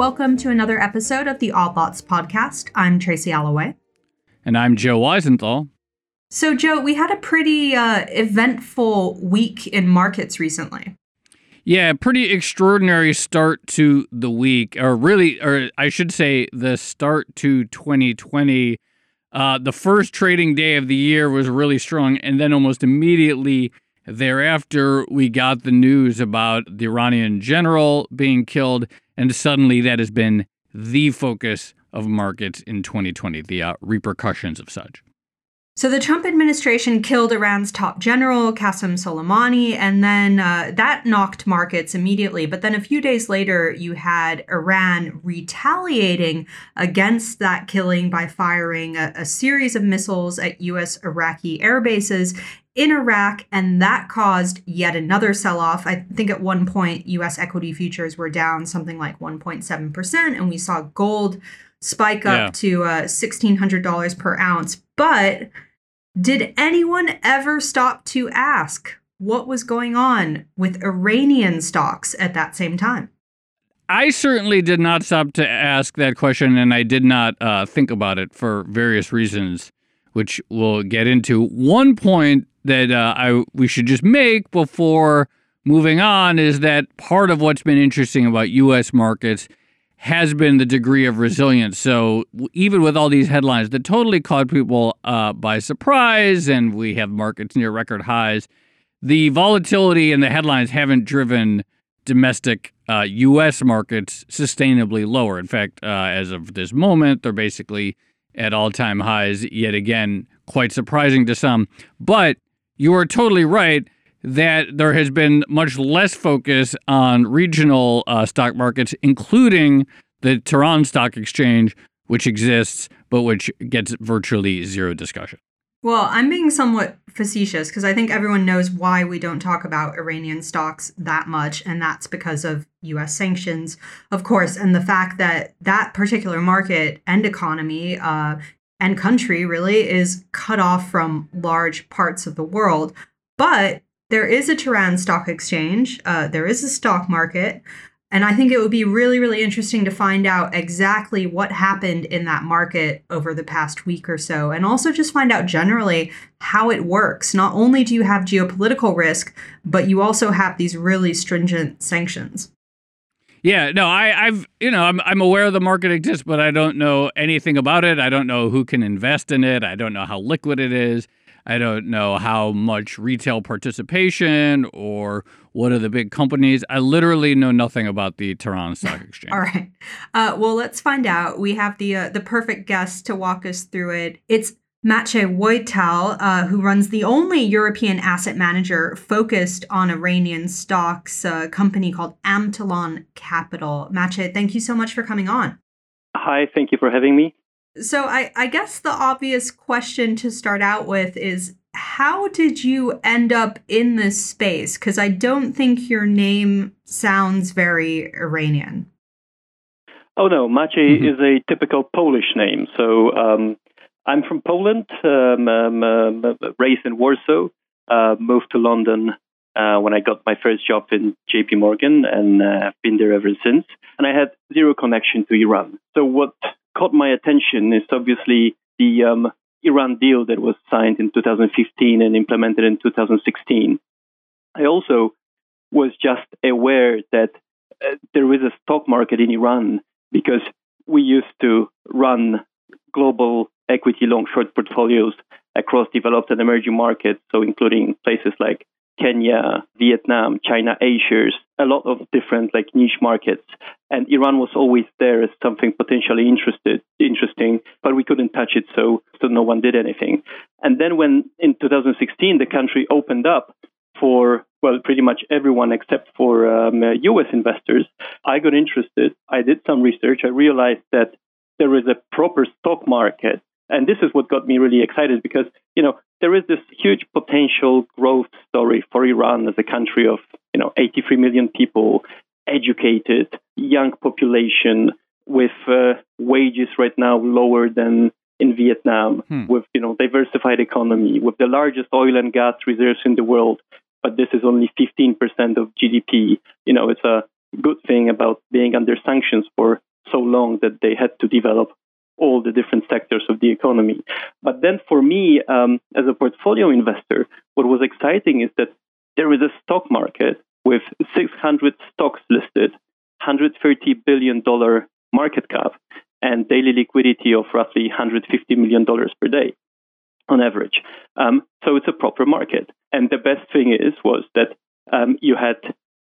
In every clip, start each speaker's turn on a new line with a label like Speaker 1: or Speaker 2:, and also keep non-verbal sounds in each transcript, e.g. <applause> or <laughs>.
Speaker 1: Welcome to another episode of the Odd Lots podcast. I'm Tracy Alloway.
Speaker 2: And I'm Joe Weisenthal.
Speaker 1: So, Joe, we had a pretty uh, eventful week in markets recently.
Speaker 2: Yeah, pretty extraordinary start to the week, or really, or I should say, the start to 2020. Uh, the first trading day of the year was really strong, and then almost immediately thereafter, we got the news about the Iranian general being killed, and suddenly that has been the focus of markets in 2020, the uh, repercussions of such.
Speaker 1: So the Trump administration killed Iran's top general, Qasem Soleimani, and then uh, that knocked markets immediately. But then a few days later, you had Iran retaliating against that killing by firing a, a series of missiles at U.S. Iraqi air bases in Iraq, and that caused yet another sell off. I think at one point, US equity futures were down something like 1.7%, and we saw gold spike up yeah. to uh, $1,600 per ounce. But did anyone ever stop to ask what was going on with Iranian stocks at that same time?
Speaker 2: I certainly did not stop to ask that question, and I did not uh, think about it for various reasons, which we'll get into. One point that uh, I we should just make before moving on is that part of what's been interesting about U.S. markets has been the degree of resilience. So even with all these headlines that totally caught people uh, by surprise, and we have markets near record highs, the volatility and the headlines haven't driven domestic uh, U.S. markets sustainably lower. In fact, uh, as of this moment, they're basically at all-time highs. Yet again, quite surprising to some. But you are totally right that there has been much less focus on regional uh, stock markets, including the Tehran Stock Exchange, which exists, but which gets virtually zero discussion.
Speaker 1: Well, I'm being somewhat facetious because I think everyone knows why we don't talk about Iranian stocks that much, and that's because of US sanctions, of course, and the fact that that particular market and economy uh, and country really is cut off from large parts of the world. But there is a Tehran stock exchange, uh, there is a stock market. And I think it would be really, really interesting to find out exactly what happened in that market over the past week or so, and also just find out generally how it works. Not only do you have geopolitical risk, but you also have these really stringent sanctions.
Speaker 2: Yeah, no, I, I've you know I'm I'm aware the market exists, but I don't know anything about it. I don't know who can invest in it. I don't know how liquid it is. I don't know how much retail participation or what are the big companies. I literally know nothing about the Tehran Stock <laughs> Exchange.
Speaker 1: All right. Uh, well, let's find out. We have the uh, the perfect guest to walk us through it. It's Maciej Wojtal, uh, who runs the only European asset manager focused on Iranian stocks, a company called Amtelon Capital. Maciej, thank you so much for coming on.
Speaker 3: Hi, thank you for having me.
Speaker 1: So I, I guess the obvious question to start out with is how did you end up in this space? Because I don't think your name sounds very Iranian.
Speaker 3: Oh no, Maciej mm-hmm. is a typical Polish name. So um, I'm from Poland, um, um, um raised in Warsaw, uh, moved to London uh, when I got my first job in JP Morgan, and uh, I've been there ever since. And I had zero connection to Iran. So what caught my attention is obviously the um, Iran deal that was signed in 2015 and implemented in 2016. I also was just aware that uh, there is a stock market in Iran because we used to run global equity long short portfolios across developed and emerging markets, so including places like Kenya, Vietnam, China, Asia, a lot of different like niche markets. And Iran was always there as something potentially interested, interesting, but we couldn't touch it, so, so no one did anything. And then when in 2016 the country opened up for well, pretty much everyone except for um, U.S. investors, I got interested. I did some research. I realized that there is a proper stock market and this is what got me really excited because, you know, there is this huge potential growth story for Iran as a country of, you know, 83 million people, educated, young population, with uh, wages right now lower than in Vietnam, hmm. with, you know, diversified economy, with the largest oil and gas reserves in the world, but this is only 15% of GDP. You know, it's a good thing about being under sanctions for so long that they had to develop all the different sectors of the economy. But then for me, um, as a portfolio investor, what was exciting is that there is a stock market with 600 stocks listed, $130 billion market cap, and daily liquidity of roughly $150 million per day on average. Um, so it's a proper market. And the best thing is was that um, you had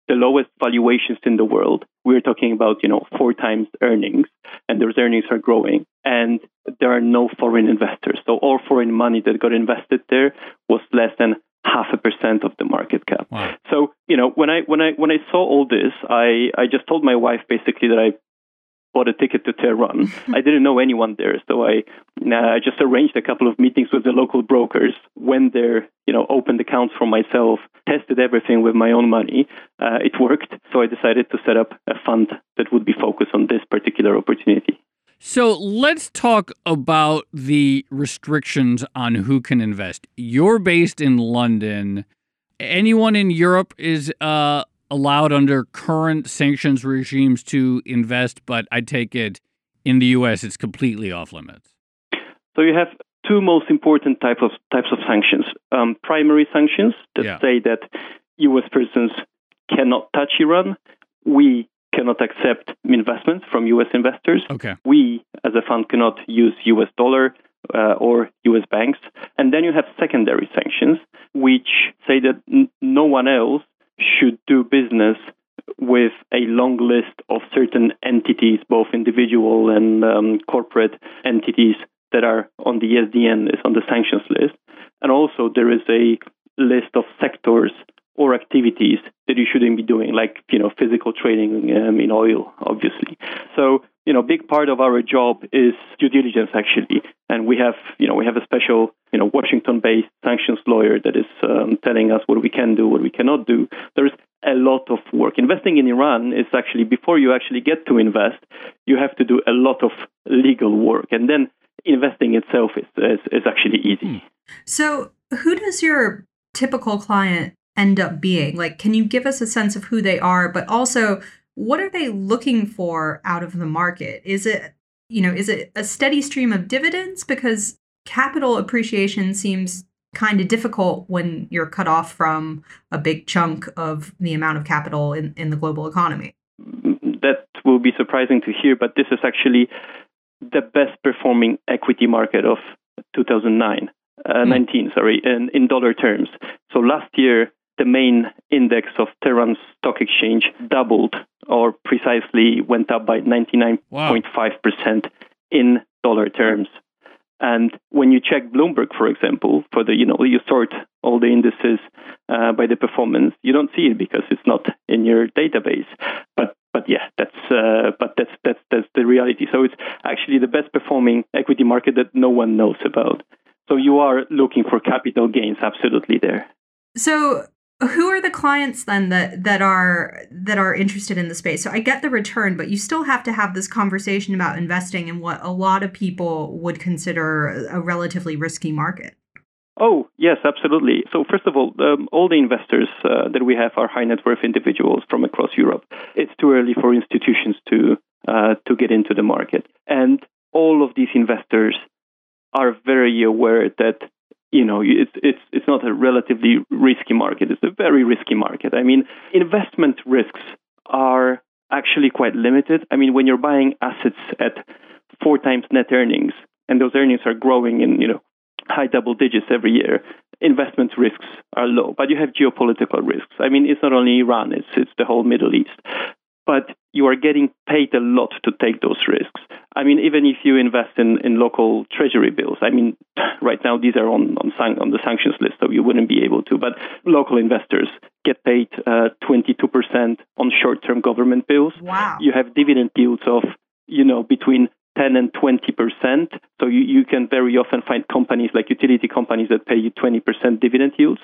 Speaker 3: the lowest valuations in the world. We're talking about, you know, four times earnings, and those earnings are growing. And there are no foreign investors. So all foreign money that got invested there was less than half a percent of the market cap. Wow. So, you know, when I when I when I saw all this, I, I just told my wife basically that I bought a ticket to Tehran. I didn't know anyone there, so I uh, just arranged a couple of meetings with the local brokers. Went there, you know, opened accounts for myself, tested everything with my own money. Uh, it worked, so I decided to set up a fund that would be focused on this particular opportunity.
Speaker 2: So let's talk about the restrictions on who can invest. You're based in London. Anyone in Europe is uh, allowed under current sanctions regimes to invest, but I take it in the U.S. it's completely off limits.
Speaker 3: So you have two most important types of types of sanctions: um, primary sanctions that yeah. say that U.S. persons cannot touch Iran. We cannot accept investments from U.S. investors.
Speaker 2: Okay.
Speaker 3: We, as a fund, cannot use U.S. dollar uh, or U.S. banks. And then you have secondary sanctions, which say that n- no one else should do business with a long list of certain entities, both individual and um, corporate entities that are on the SDN, is on the sanctions list. And also there is a list of sectors or activities that you shouldn't be doing, like you know physical trading um, in oil, obviously. So you know, big part of our job is due diligence actually, and we have you know we have a special you know Washington-based sanctions lawyer that is um, telling us what we can do, what we cannot do. There's a lot of work. Investing in Iran is actually before you actually get to invest, you have to do a lot of legal work, and then investing itself is is, is actually easy.
Speaker 1: So, who does your typical client end up being? Like, can you give us a sense of who they are, but also what are they looking for out of the market? Is it, you know, is it a steady stream of dividends? Because capital appreciation seems kind of difficult when you're cut off from a big chunk of the amount of capital in, in the global economy.
Speaker 3: That will be surprising to hear, but this is actually the best performing equity market of 2009. Uh, mm. 19, sorry, in, in dollar terms. So last year, the main index of Tehran Stock Exchange doubled, or precisely went up by 99.5% wow. in dollar terms. And when you check Bloomberg, for example, for the you know you sort all the indices uh, by the performance, you don't see it because it's not in your database. But but yeah, that's uh, but that's that's that's the reality. So it's actually the best performing equity market that no one knows about. So you are looking for capital gains, absolutely there.
Speaker 1: So who are the clients then that that are that are interested in the space so i get the return but you still have to have this conversation about investing in what a lot of people would consider a relatively risky market
Speaker 3: Oh, yes, absolutely. So, first of all, um, all the investors uh, that we have are high net worth individuals from across Europe. It's too early for institutions to uh, to get into the market, and all of these investors are very aware that you know, it's it's it's not a relatively risky market. It's a very risky market. I mean, investment risks are actually quite limited. I mean, when you're buying assets at four times net earnings, and those earnings are growing in you know high double digits every year, investment risks are low. But you have geopolitical risks. I mean, it's not only Iran; it's it's the whole Middle East. But you are getting paid a lot to take those risks. I mean, even if you invest in, in local treasury bills, I mean, <sighs> right now these are on on, san- on the sanctions list, so you wouldn't be able to. But local investors get paid uh, 22% on short-term government bills.
Speaker 1: Wow.
Speaker 3: You have dividend yields of, you know, between 10 and 20 percent. So you, you can very often find companies like utility companies that pay you 20 percent dividend yields.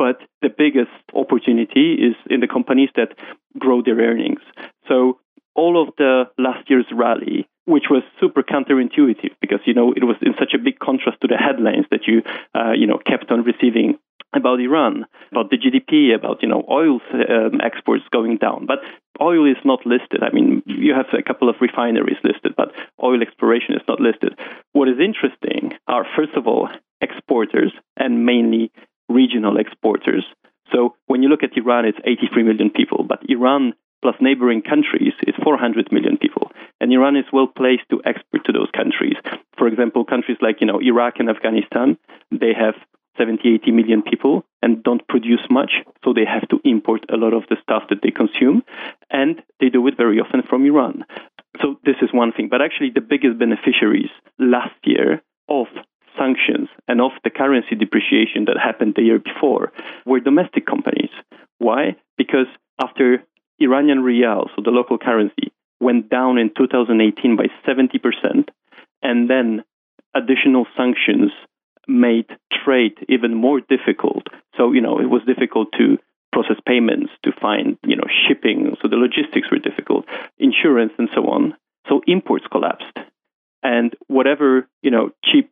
Speaker 3: But the biggest opportunity is in the companies that grow their earnings. So all of the last year's rally, which was super counterintuitive because you know it was in such a big contrast to the headlines that you uh, you know kept on receiving about Iran, about the GDP, about you know oil um, exports going down. But oil is not listed. I mean, you have a couple of refineries listed, but oil exploration is not listed. What is interesting are first of all exporters and mainly regional exporters. So when you look at Iran, it's 83 million people, but Iran plus neighboring countries is 400 million people. And Iran is well placed to export to those countries. For example, countries like you know Iraq and Afghanistan, they have 70, 80 million people and don't produce much, so they have to import a lot of the stuff that they consume, and they do it very often from Iran. So this is one thing. But actually, the biggest beneficiaries last year of sanctions and of the currency depreciation that happened the year before were domestic companies. Why? Because after Iranian rial, so the local currency, went down in 2018 by 70%, and then additional sanctions made trade even more difficult. So, you know, it was difficult to process payments, to find, you know, shipping. So the logistics were difficult, insurance and so on. So imports collapsed. And whatever, you know, cheap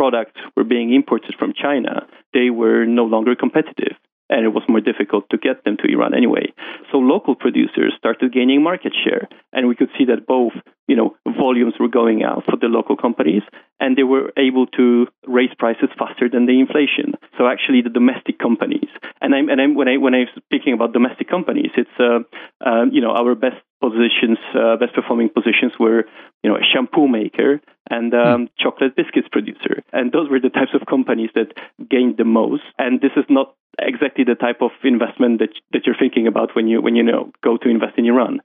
Speaker 3: products were being imported from China, they were no longer competitive and it was more difficult to get them to Iran anyway. So local producers started gaining market share, and we could see that both, you know, volumes were going out for the local companies, and they were able to raise prices faster than the inflation. So actually, the domestic companies, and I'm and I'm when I when I'm speaking about domestic companies, it's uh, uh, you know our best positions, uh, best performing positions were you know a shampoo maker and um, hmm. chocolate biscuits producer, and those were the types of companies that gained the most. And this is not exactly the type of investment that that you're thinking about when you when you know go to invest in Iran.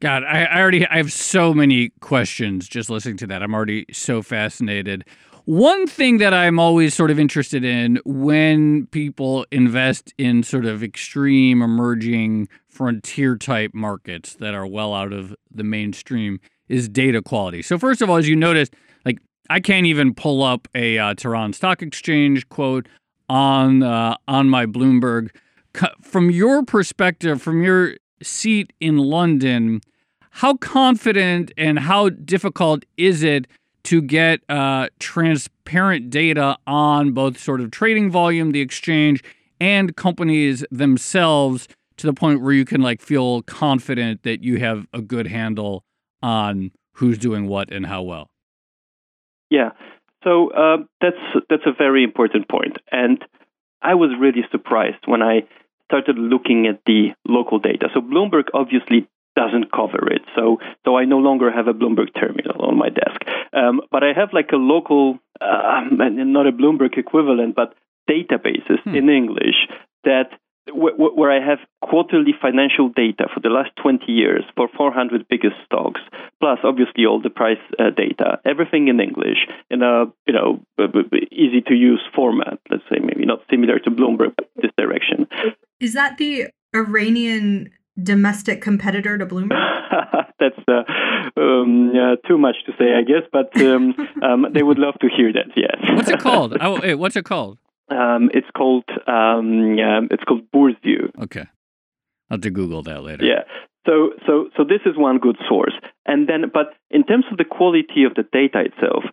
Speaker 2: God, I, I already I have so many questions just listening to that. I'm already so fascinated. One thing that I'm always sort of interested in when people invest in sort of extreme emerging frontier type markets that are well out of the mainstream is data quality. So first of all, as you noticed, like I can't even pull up a uh, Tehran Stock Exchange quote on uh, on my Bloomberg. From your perspective, from your seat in London, how confident and how difficult is it to get uh, transparent data on both sort of trading volume, the exchange, and companies themselves to the point where you can like feel confident that you have a good handle on who's doing what and how well?
Speaker 3: Yeah. So uh, that's that's a very important point, and I was really surprised when I started looking at the local data. So Bloomberg obviously doesn't cover it, so so I no longer have a Bloomberg terminal on my desk, um, but I have like a local, uh, not a Bloomberg equivalent, but databases hmm. in English that where I have quarterly financial data for the last 20 years for 400 biggest stocks, plus obviously all the price uh, data, everything in English in a you know easy to use format. Let's say maybe not similar to Bloomberg, but this direction.
Speaker 1: Is that the Iranian domestic competitor to Bloomberg? <laughs>
Speaker 3: That's uh, um, uh, too much to say, I guess, but um, <laughs> um, they would love to hear that. Yes.
Speaker 2: What's it called? <laughs> Oh, hey, what's it called?
Speaker 3: Um, it's called um, it's called Bourse
Speaker 2: Okay, I'll have to Google that later.
Speaker 3: Yeah. So so so this is one good source, and then but in terms of the quality of the data itself,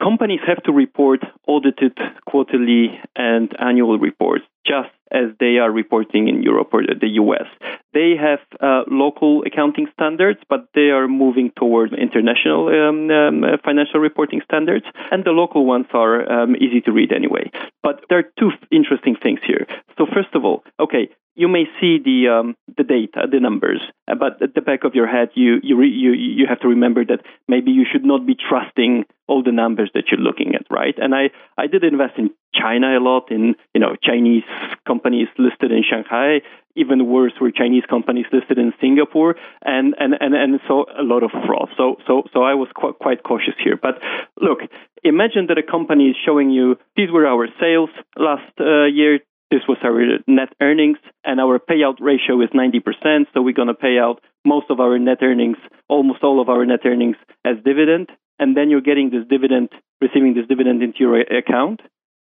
Speaker 3: companies have to report audited quarterly and annual reports just as they are reporting in Europe or the US. They have uh, local accounting standards, but they are moving towards international um, um, financial reporting standards, and the local ones are um, easy to read anyway. But there are two interesting things here. So, first of all, okay, you may see the um, the data, the numbers, uh, but at the back of your head, you you, re, you you have to remember that maybe you should not be trusting all the numbers that you're looking at, right? And I I did invest in China a lot, in you know Chinese companies listed in Shanghai. Even worse were Chinese companies listed in Singapore, and and and, and so a lot of fraud. So so so I was quite quite cautious here. But look, imagine that a company is showing you these were our sales last uh, year this was our net earnings, and our payout ratio is 90%. So we're going to pay out most of our net earnings, almost all of our net earnings, as dividend. And then you're getting this dividend, receiving this dividend into your account.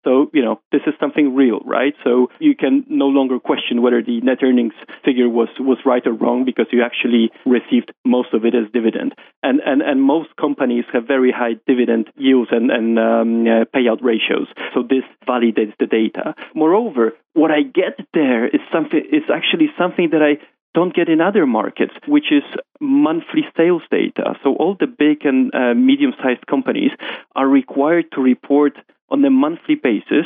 Speaker 3: So, you know, this is something real, right? So you can no longer question whether the net earnings figure was, was right or wrong because you actually received most of it as dividend. And, and, and most companies have very high dividend yields and, and um, uh, payout ratios. So this validates the data. Moreover, what I get there is something, is actually something that I don't get in other markets, which is monthly sales data. So all the big and uh, medium-sized companies are required to report on a monthly basis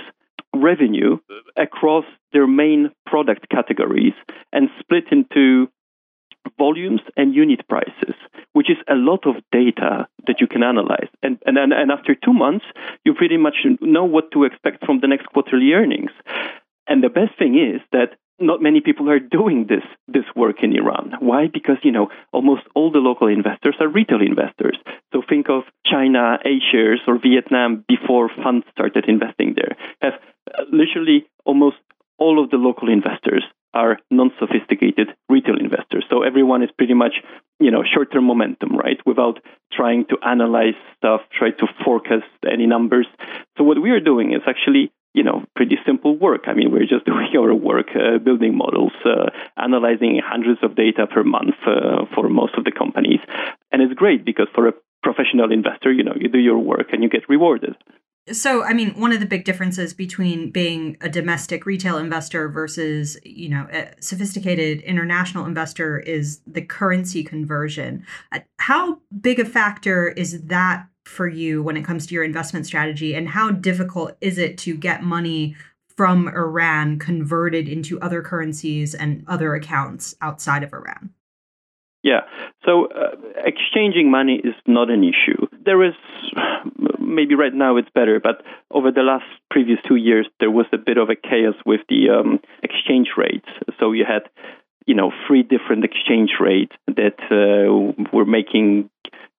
Speaker 3: revenue across their main product categories and split into volumes and unit prices, which is a lot of data that you can analyze. And, and, and after two months, you pretty much know what to expect from the next quarterly earnings. And the best thing is that not many people are doing this this work in Iran. Why? Because you know almost all the local investors are retail investors. China A shares or Vietnam before funds started investing there. Have uh, literally almost all of the local investors are non-sophisticated retail investors. So everyone is pretty much, you know, short-term momentum, right? Without trying to analyze stuff, try to forecast any numbers. So what we are doing is actually you know, pretty simple work. I mean, we're just <laughs> doing our work, uh, building models, uh, analyzing hundreds of data per month uh, for most of the companies. And it's great because for a professional investor, you know, you do your work and you get rewarded.
Speaker 1: So, I mean, one of the big differences between being a domestic retail investor versus, you know, a sophisticated international investor is the currency conversion. Uh, how big a factor is that for you when it comes to your investment strategy and how difficult is it to get money from Iran converted into other currencies and other accounts outside of Iran?
Speaker 3: Yeah, so uh, exchanging money is not an issue. There is, maybe right now it's better, but over the last previous two years, there was a bit of a chaos with the um, exchange rates. So you had, you know, three different exchange rates that uh, were making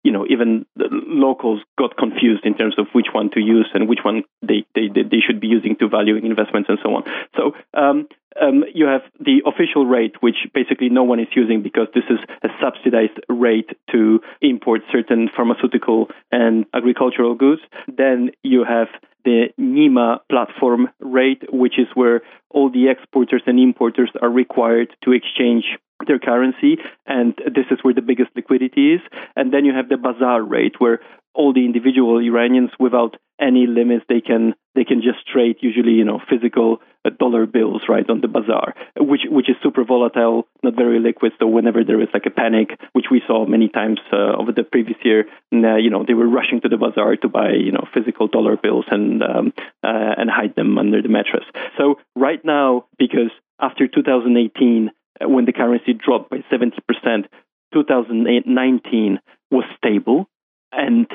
Speaker 3: you know, even the locals got confused in terms of which one to use and which one they, they, they should be using to value investments and so on. So um, um, you have the official rate, which basically no one is using because this is a subsidized rate to import certain pharmaceutical and agricultural goods. Then you have the NIMA platform rate, which is where all the exporters and importers are required to exchange their currency, and this is where the biggest liquidity is. And then you have the bazaar rate, where all the individual Iranians, without any limits, they can they can just trade usually you know physical dollar bills right on the bazaar, which which is super volatile, not very liquid. So whenever there is like a panic, which we saw many times uh, over the previous year, and, uh, you know they were rushing to the bazaar to buy you know physical dollar bills and um, uh, and hide them under the mattress. So right now, because after 2018 uh, when the currency dropped by 70%, 2019 was stable. And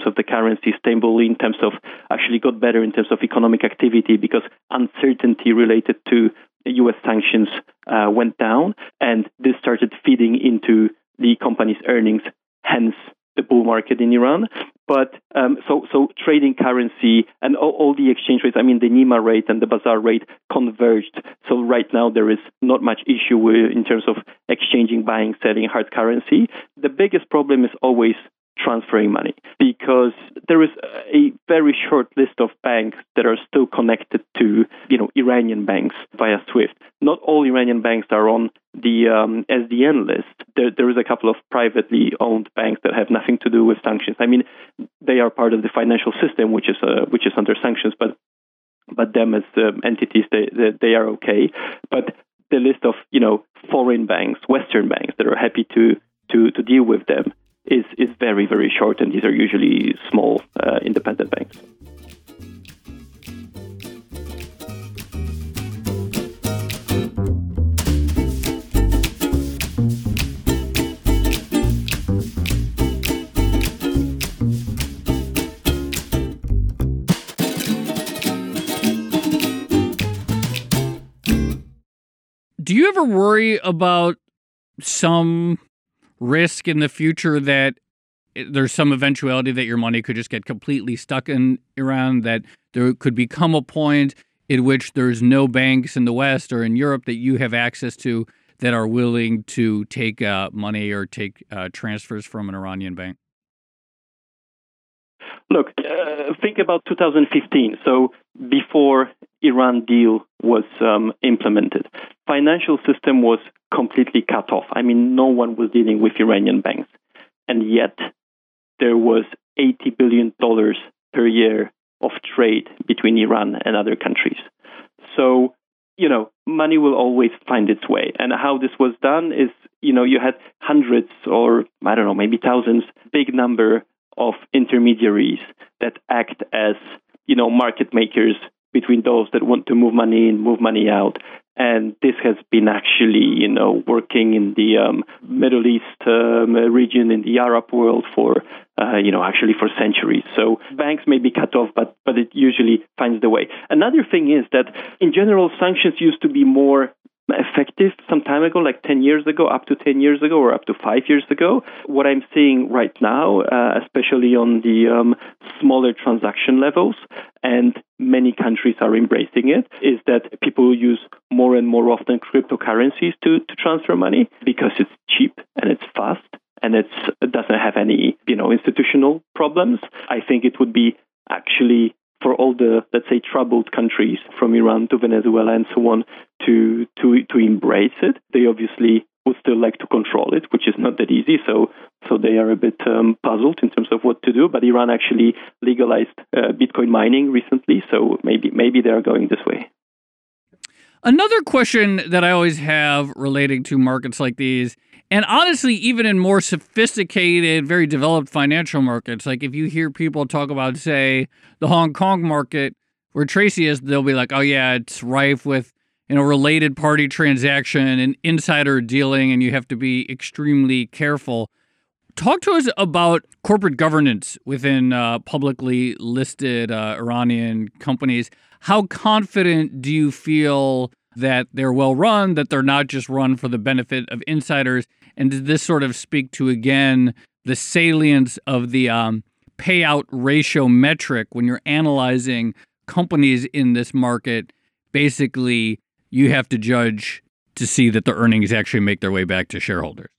Speaker 3: terms of the currency, stable in terms of actually got better in terms of economic activity because uncertainty related to US sanctions uh, went down. And this started feeding into the company's earnings, hence the bull market in Iran. But um, so so trading currency and all, all, the exchange rates, I mean the NIMA rate and the Bazaar rate converged. So right now there is not much issue in terms of exchanging, buying, selling hard currency. The biggest problem is always transferring money because there is a very short list of banks that are still connected to you know Iranian banks via SWIFT. Not all Iranian banks are on the um, SDN list. There, there is a couple of privately owned banks that have nothing to do with sanctions. I mean, they are part of the financial system, which is uh, which is under sanctions, but but them as um, entities, they, they they are okay. But the list of you know foreign banks, Western banks that are happy to to to deal with them is is very very short, and these are usually small uh, independent banks.
Speaker 2: Do you ever worry about some risk in the future that there's some eventuality that your money could just get completely stuck in Iran, that there could become a point in which there's no banks in the West or in Europe that you have access to that are willing to take uh, money or take uh, transfers from an Iranian bank?
Speaker 3: Look, uh, think about 2015. So before Iran deal was um, implemented. Financial system was completely cut off. I mean, no one was dealing with Iranian banks, and yet there was 80 billion dollars per year of trade between Iran and other countries. So, you know, money will always find its way. And how this was done is, you know, you had hundreds or I don't know, maybe thousands, big number of intermediaries that act as, you know, market makers between those that want to move money in, move money out. And this has been actually, you know, working in the um, Middle East um, region, in the Arab world for, uh, you know, actually for centuries. So banks may be cut off, but but it usually finds the way. Another thing is that, in general, sanctions used to be more effective some time ago, like 10 years ago, up to 10 years ago, or up to five years ago. What I'm seeing right now, uh, especially on the um, smaller transaction levels, and many countries are embracing it, is that people use more and more often cryptocurrencies to, to transfer money because it's cheap and it's fast and it doesn't have any you know institutional problems. I think it would be actually for all the let's say troubled countries from Iran to Venezuela and so on to to to embrace it. They obviously would still like to control it, which is not that easy. So so they are a bit um, puzzled in terms of what to do. But Iran actually legalized uh, Bitcoin mining recently, so maybe maybe they are going this way.
Speaker 2: Another question that I always have relating to markets like these and honestly, even in more sophisticated, very developed financial markets, like if you hear people talk about, say, the Hong Kong market, where Tracy is, they'll be like, oh, yeah, it's rife with you know, related party transaction and insider dealing, and you have to be extremely careful. Talk to us about corporate governance within uh, publicly listed uh, Iranian companies. How confident do you feel that they're well run, that they're not just run for the benefit of insiders? And did this sort of speak to, again, the salience of the um, payout ratio metric when you're analyzing companies in this market? Basically, you have to judge to see that the earnings actually make their way back to shareholders.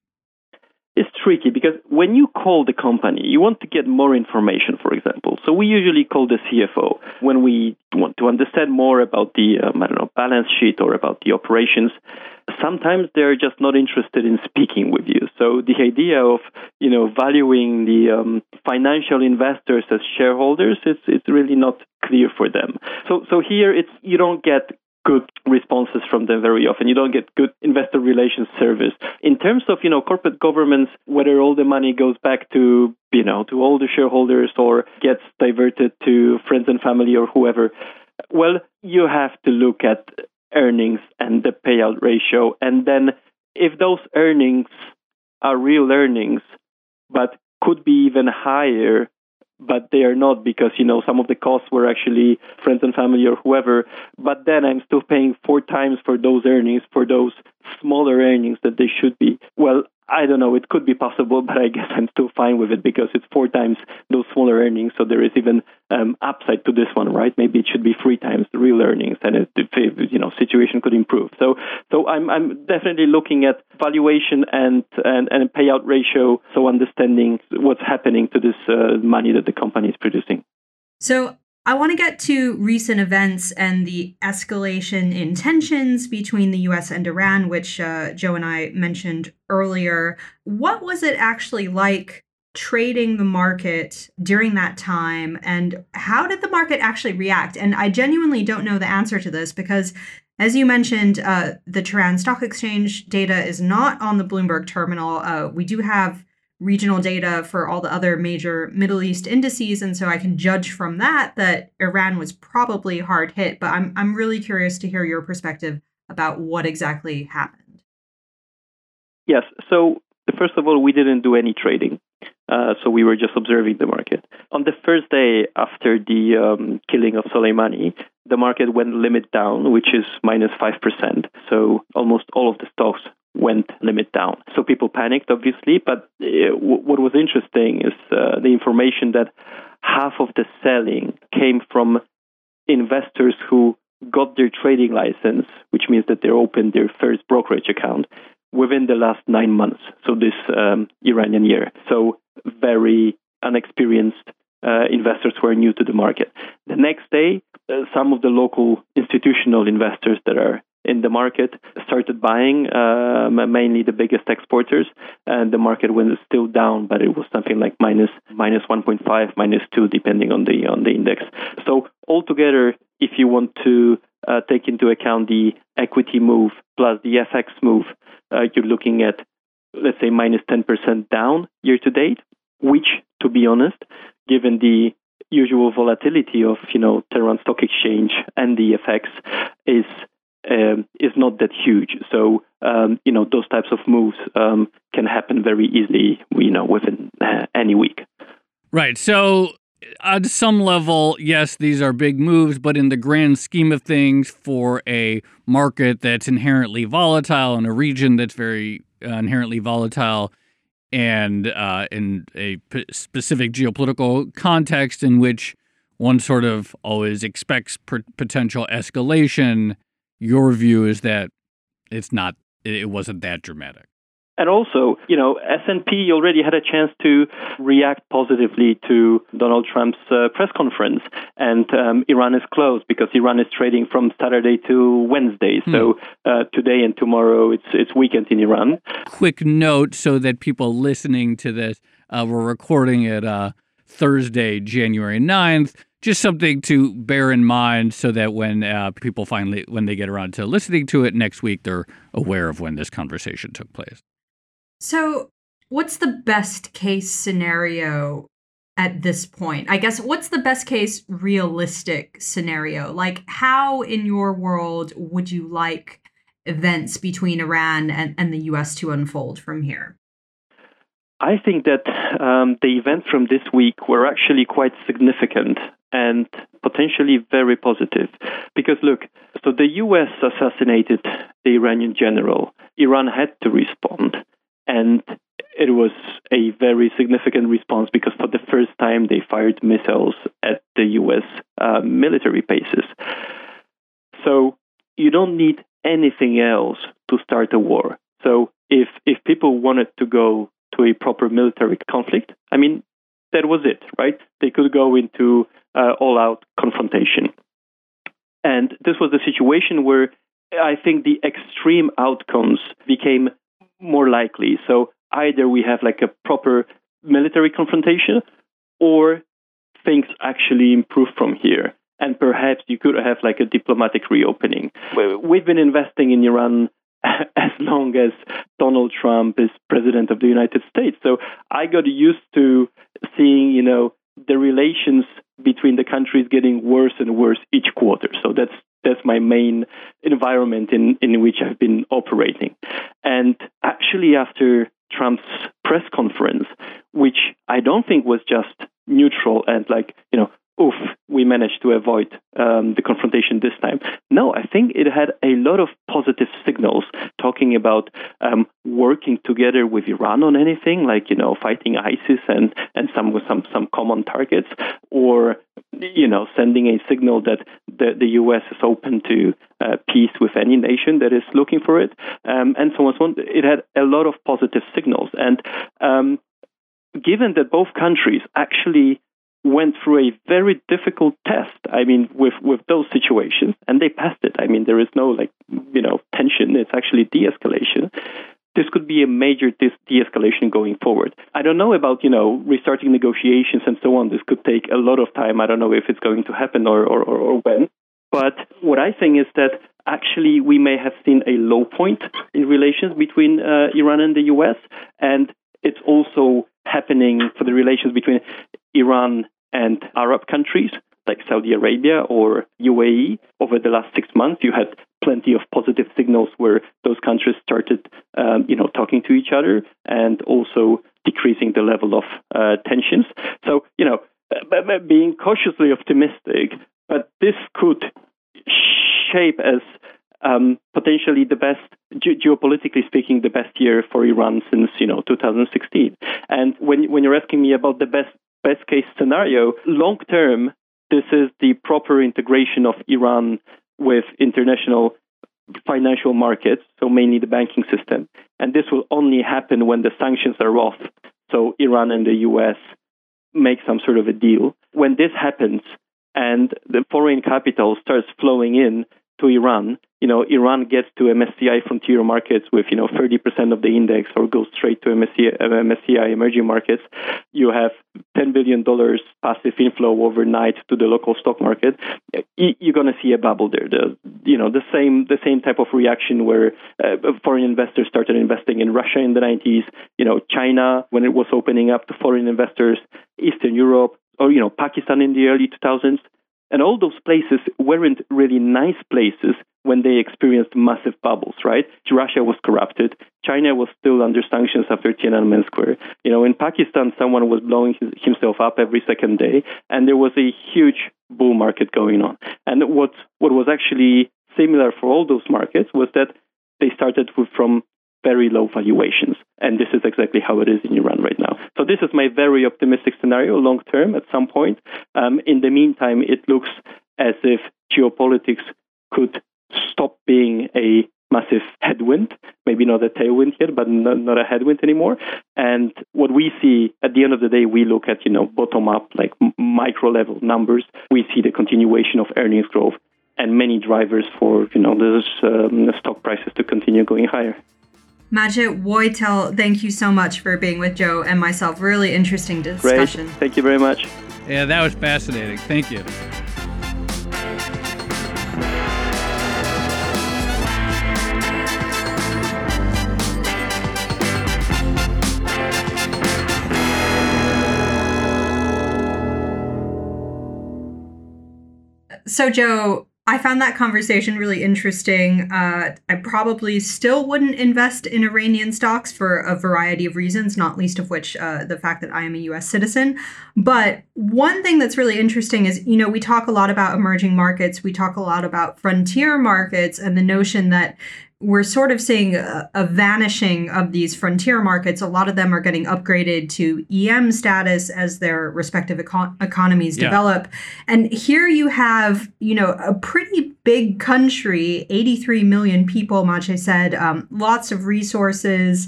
Speaker 3: It's tricky because when you call the company, you want to get more information, for example. So we usually call the CFO when we want to understand more about the, um, I don't know, balance sheet or about the operations sometimes they're just not interested in speaking with you. So the idea of you know valuing the um, financial investors as shareholders is is really not clear for them. So so here it's you don't get good responses from them very often. You don't get good investor relations service. In terms of, you know, corporate governance, whether all the money goes back to, you know, to all the shareholders or gets diverted to friends and family or whoever, well, you have to look at earnings and the payout ratio. And then if those earnings are real earnings, but could be even higher, but they are not because you know some of the costs were actually friends and family or whoever. But then I'm still paying four times for those earnings for those smaller earnings that they should be. Well, I don't know. It could be possible, <laughs> but I guess I'm still fine with it because it's four times those smaller earnings. So there is even um, upside to this one, right? Maybe it should be three times the real earnings, and it, you know, situation could improve. So, so I'm I'm definitely looking at valuation and and, and payout ratio, so understanding what's happening to this uh, money that the company is producing.
Speaker 1: So I want to get to recent events and the escalation in tensions between the US and Iran, which uh, Joe and I mentioned earlier. What was it actually like trading the market during that time? And how did the market actually react? And I genuinely don't know the answer to this because. As you mentioned, uh, the Tehran Stock Exchange data is not on the Bloomberg terminal. Uh, we do have regional data for all the other major Middle East indices, and so I can judge from that that Iran was probably hard hit. But I'm I'm really curious to hear your perspective about what exactly happened.
Speaker 3: Yes. So first of all, we didn't do any trading. Uh, so we were just observing the market. On the first day after the um, killing of Soleimani, the market went limit down, which is minus 5%. So almost all of the stocks went limit down. So people panicked, obviously, but uh, w- what was interesting is uh, the information that half of the selling came from investors who got their trading license, which means that they opened their first brokerage account within the last nine months, so this um, Iranian year. So very unexperienced uh, investors were new to the market. The next day, uh, some of the local institutional investors that are in the market started buying, uh, mainly the biggest exporters, and the market went still down, but it was something like minus minus 1.5, minus 2, depending on the on the index. So altogether, if you want to uh, take into account the equity move plus the FX move, uh, you're looking at let's say minus 10% down year to date, which, to be honest, given the usual volatility of you know Tehran Stock Exchange and the FX, is um, is not that huge. So um, you know those types of moves um, can happen very easily, you know, within uh, any week.
Speaker 2: Right. So at some level, yes, these are big moves, but in the grand scheme of things, for a market that's inherently volatile in a region that's very uh, inherently volatile, and uh, in a p- specific geopolitical context in which one sort of always expects potential escalation your view is that it's not it wasn't that dramatic
Speaker 3: and also, you know, S&P already had a chance to react positively to Donald Trump's uh, press conference, and um, Iran is closed because Iran is trading from Saturday to Wednesday. Hmm. So uh, today and tomorrow, it's it's weekend in Iran.
Speaker 2: Quick note, so that people listening to this, uh, we're recording it uh, Thursday, January 9th just something to bear in mind so that when uh, people finally when they get around to listening to it next week they're aware of when this conversation took place
Speaker 1: so what's the best case scenario at this point i guess what's the best case realistic scenario like how in your world would you like events between iran and, and the us to unfold from here
Speaker 3: I think that um, the events from this week were actually quite significant and potentially very positive. Because look, so the US assassinated the Iranian general. Iran had to respond. And it was a very significant response because for the first time they fired missiles at the US uh, military bases. So you don't need anything else to start a war. So if if people wanted to go to a proper military conflict, I mean, that was it, right? They could go into uh, all out confrontation. And this was the situation where I think the extreme outcomes became more likely. So either we have like a proper military confrontation or things actually improve from here. And perhaps you could have like a diplomatic reopening. We've been investing in Iran <laughs> as long as Donald Trump is president of the United States. So I got used to seeing, you know, the relations between the countries getting worse and worse each quarter. So that's that's my main environment in, in which I've been operating. And actually after Trump's press conference, which I don't think was just neutral and like, you know, oof, we managed to avoid um, the confrontation this time. No, I think it had a lot of positive signals talking about um, working together with Iran on anything, like you know, fighting ISIS and and some some some common targets, or you know, sending a signal that the, the U.S. is open to uh, peace with any nation that is looking for it, um, and so on. So on. It had a lot of positive signals, and um, given that both countries actually went through a very difficult test. I mean, with with those situations, and they passed it. I mean, there is no like you know tension. It's actually de-escalation. This could be a major de- de-escalation going forward. I don't know about you know restarting negotiations and so on. This could take a lot of time. I don't know if it's going to happen or or, or, or when. But what I think is that actually we may have seen a low point in relations between uh, Iran and the U.S. and it's also happening for the relations between Iran and Arab countries like Saudi Arabia or UAE over the last six months. You had plenty of positive signals where those countries started, um, you know, talking to each other and also decreasing the level of uh, tensions. So, you know, being cautiously optimistic, but this could shape as um, potentially the best, ge- geopolitically speaking, the best year for Iran since you know 2016. And when when you're asking me about the best best case scenario, long term, this is the proper integration of Iran with international financial markets, so mainly the banking system. And this will only happen when the sanctions are off. So Iran and the US make some sort of a deal. When this happens, and the foreign capital starts flowing in to Iran, you know, Iran gets to MSCI frontier markets with, you know, 30% of the index or goes straight to MSCI, MSCI emerging markets. You have $10 billion passive inflow overnight to the local stock market. You're going to see a bubble there. The, you know, the same, the same type of reaction where uh, foreign investors started investing in Russia in the 90s, you know, China when it was opening up to foreign investors, Eastern Europe, or, you know, Pakistan in the early 2000s. And all those places weren't really nice places when they experienced massive bubbles, right? Russia was corrupted. China was still under sanctions after Tiananmen Square. You know, in Pakistan, someone was blowing his, himself up every second day, and there was a huge bull market going on. And what what was actually similar for all those markets was that they started with, from very low valuations. And this is exactly how it is in Iran right now. So this is my very optimistic scenario long term at some point. Um, in the meantime, it looks as if geopolitics could stop being a massive headwind, maybe not a tailwind here, but not, not, a headwind anymore. And what we see at the end of the day, we look at, you know, bottom up, like micro level numbers. We see the continuation of earnings growth and many drivers for, you know, those um, stock prices to continue going higher.
Speaker 1: Maciej Wojtal, thank you so much for being with Joe and myself. Really interesting discussion.
Speaker 3: Great. Thank you very much.
Speaker 2: Yeah, that was fascinating. Thank you.
Speaker 1: So, Joe, I found that conversation really interesting. Uh, I probably still wouldn't invest in Iranian stocks for a variety of reasons, not least of which uh, the fact that I am a US citizen. But one thing that's really interesting is, you know, we talk a lot about emerging markets, we talk a lot about frontier markets, and the notion that we're sort of seeing a, a, vanishing of these frontier markets. A lot of them are getting upgraded to EM status as their respective econ- economies yeah. develop. And here you have, you know, a pretty big country, 83 million people, Maciej said, um, lots of resources.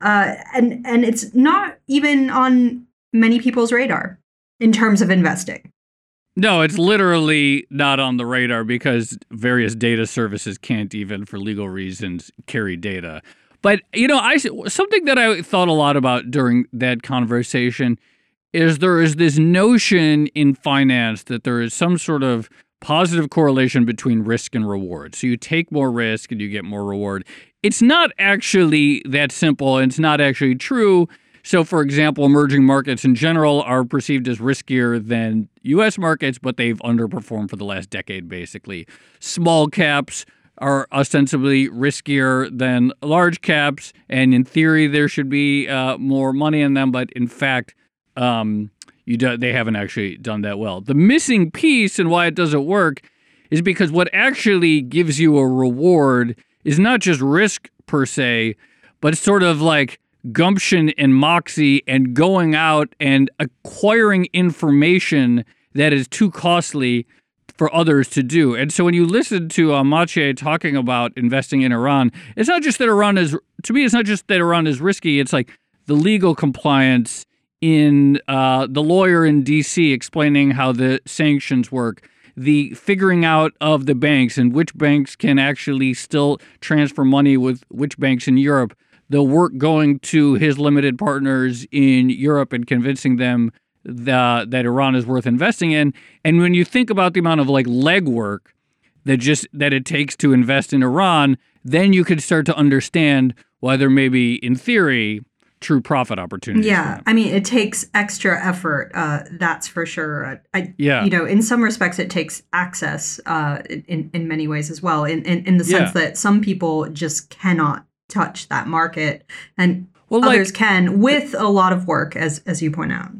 Speaker 1: Uh, and, and it's not even on many people's radar in terms of investing.
Speaker 2: No, it's literally not on the radar because various data services can't even, for legal reasons, carry data. But you know, I something that I thought a lot about during that conversation is there is this notion in finance that there is some sort of positive correlation between risk and reward. So you take more risk and you get more reward. It's not actually that simple and it's not actually true so, for example, emerging markets in general are perceived as riskier than US markets, but they've underperformed for the last decade, basically. Small caps are ostensibly riskier than large caps, and in theory, there should be uh, more money in them, but in fact, um, you do, they haven't actually done that well. The missing piece and why it doesn't work is because what actually gives you a reward is not just risk per se, but it's sort of like gumption and moxie and going out and acquiring information that is too costly for others to do. And so when you listen to uh, Maciej talking about investing in Iran, it's not just that Iran is, to me, it's not just that Iran is risky. It's like the legal compliance in uh, the lawyer in DC explaining how the sanctions work, the figuring out of the banks and which banks can actually still transfer money with which banks in Europe the work going to his limited partners in Europe and convincing them that that Iran is worth investing in. And when you think about the amount of like legwork that just that it takes to invest in Iran, then you could start to understand why there may be, in theory, true profit opportunities.
Speaker 1: Yeah, I mean, it takes extra effort. Uh, that's for sure. I, yeah, you know, in some respects, it takes access uh, in in many ways as well. In in, in the sense yeah. that some people just cannot touch that market and well, others like, can with a lot of work as as you point out.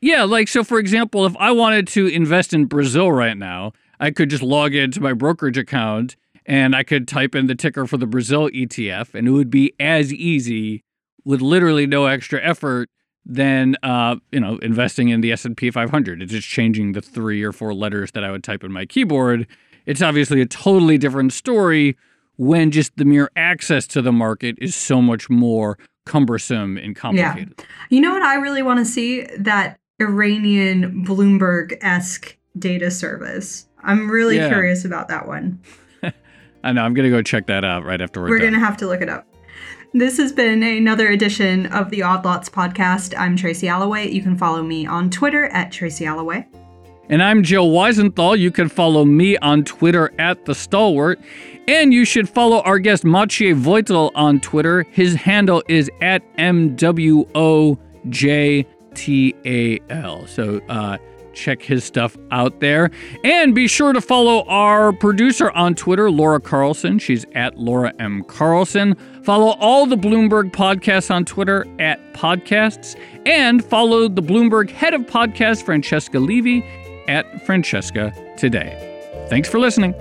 Speaker 2: Yeah, like so for example, if I wanted to invest in Brazil right now, I could just log into my brokerage account and I could type in the ticker for the Brazil ETF and it would be as easy with literally no extra effort than uh, you know investing in the S&P 500. It's just changing the 3 or 4 letters that I would type in my keyboard. It's obviously a totally different story when just the mere access to the market is so much more cumbersome and complicated.
Speaker 1: Yeah. You know what I really want to see? That Iranian Bloomberg esque data service. I'm really
Speaker 2: Yeah.
Speaker 1: curious about that one. <laughs>
Speaker 2: I know. I'm gonna go check that out right after we're,
Speaker 1: We're
Speaker 2: done.
Speaker 1: going to have to look it up. This has been another edition of the Odd Lots podcast. I'm Tracy Alloway. You can follow me on Twitter at Tracy Alloway.
Speaker 2: And I'm Joe Weisenthal. You can follow me on Twitter at The Stalwart. And you should follow our guest Maciej Wojtal on Twitter. His handle is at MWOJTAL. So uh, check his stuff out there. And be sure to follow our producer on Twitter, Laura Carlson. She's at Laura M. Carlson. Follow all the Bloomberg podcasts on Twitter at podcasts. And follow the Bloomberg head of podcast, Francesca Levy, at Francesca Today. Thanks for listening.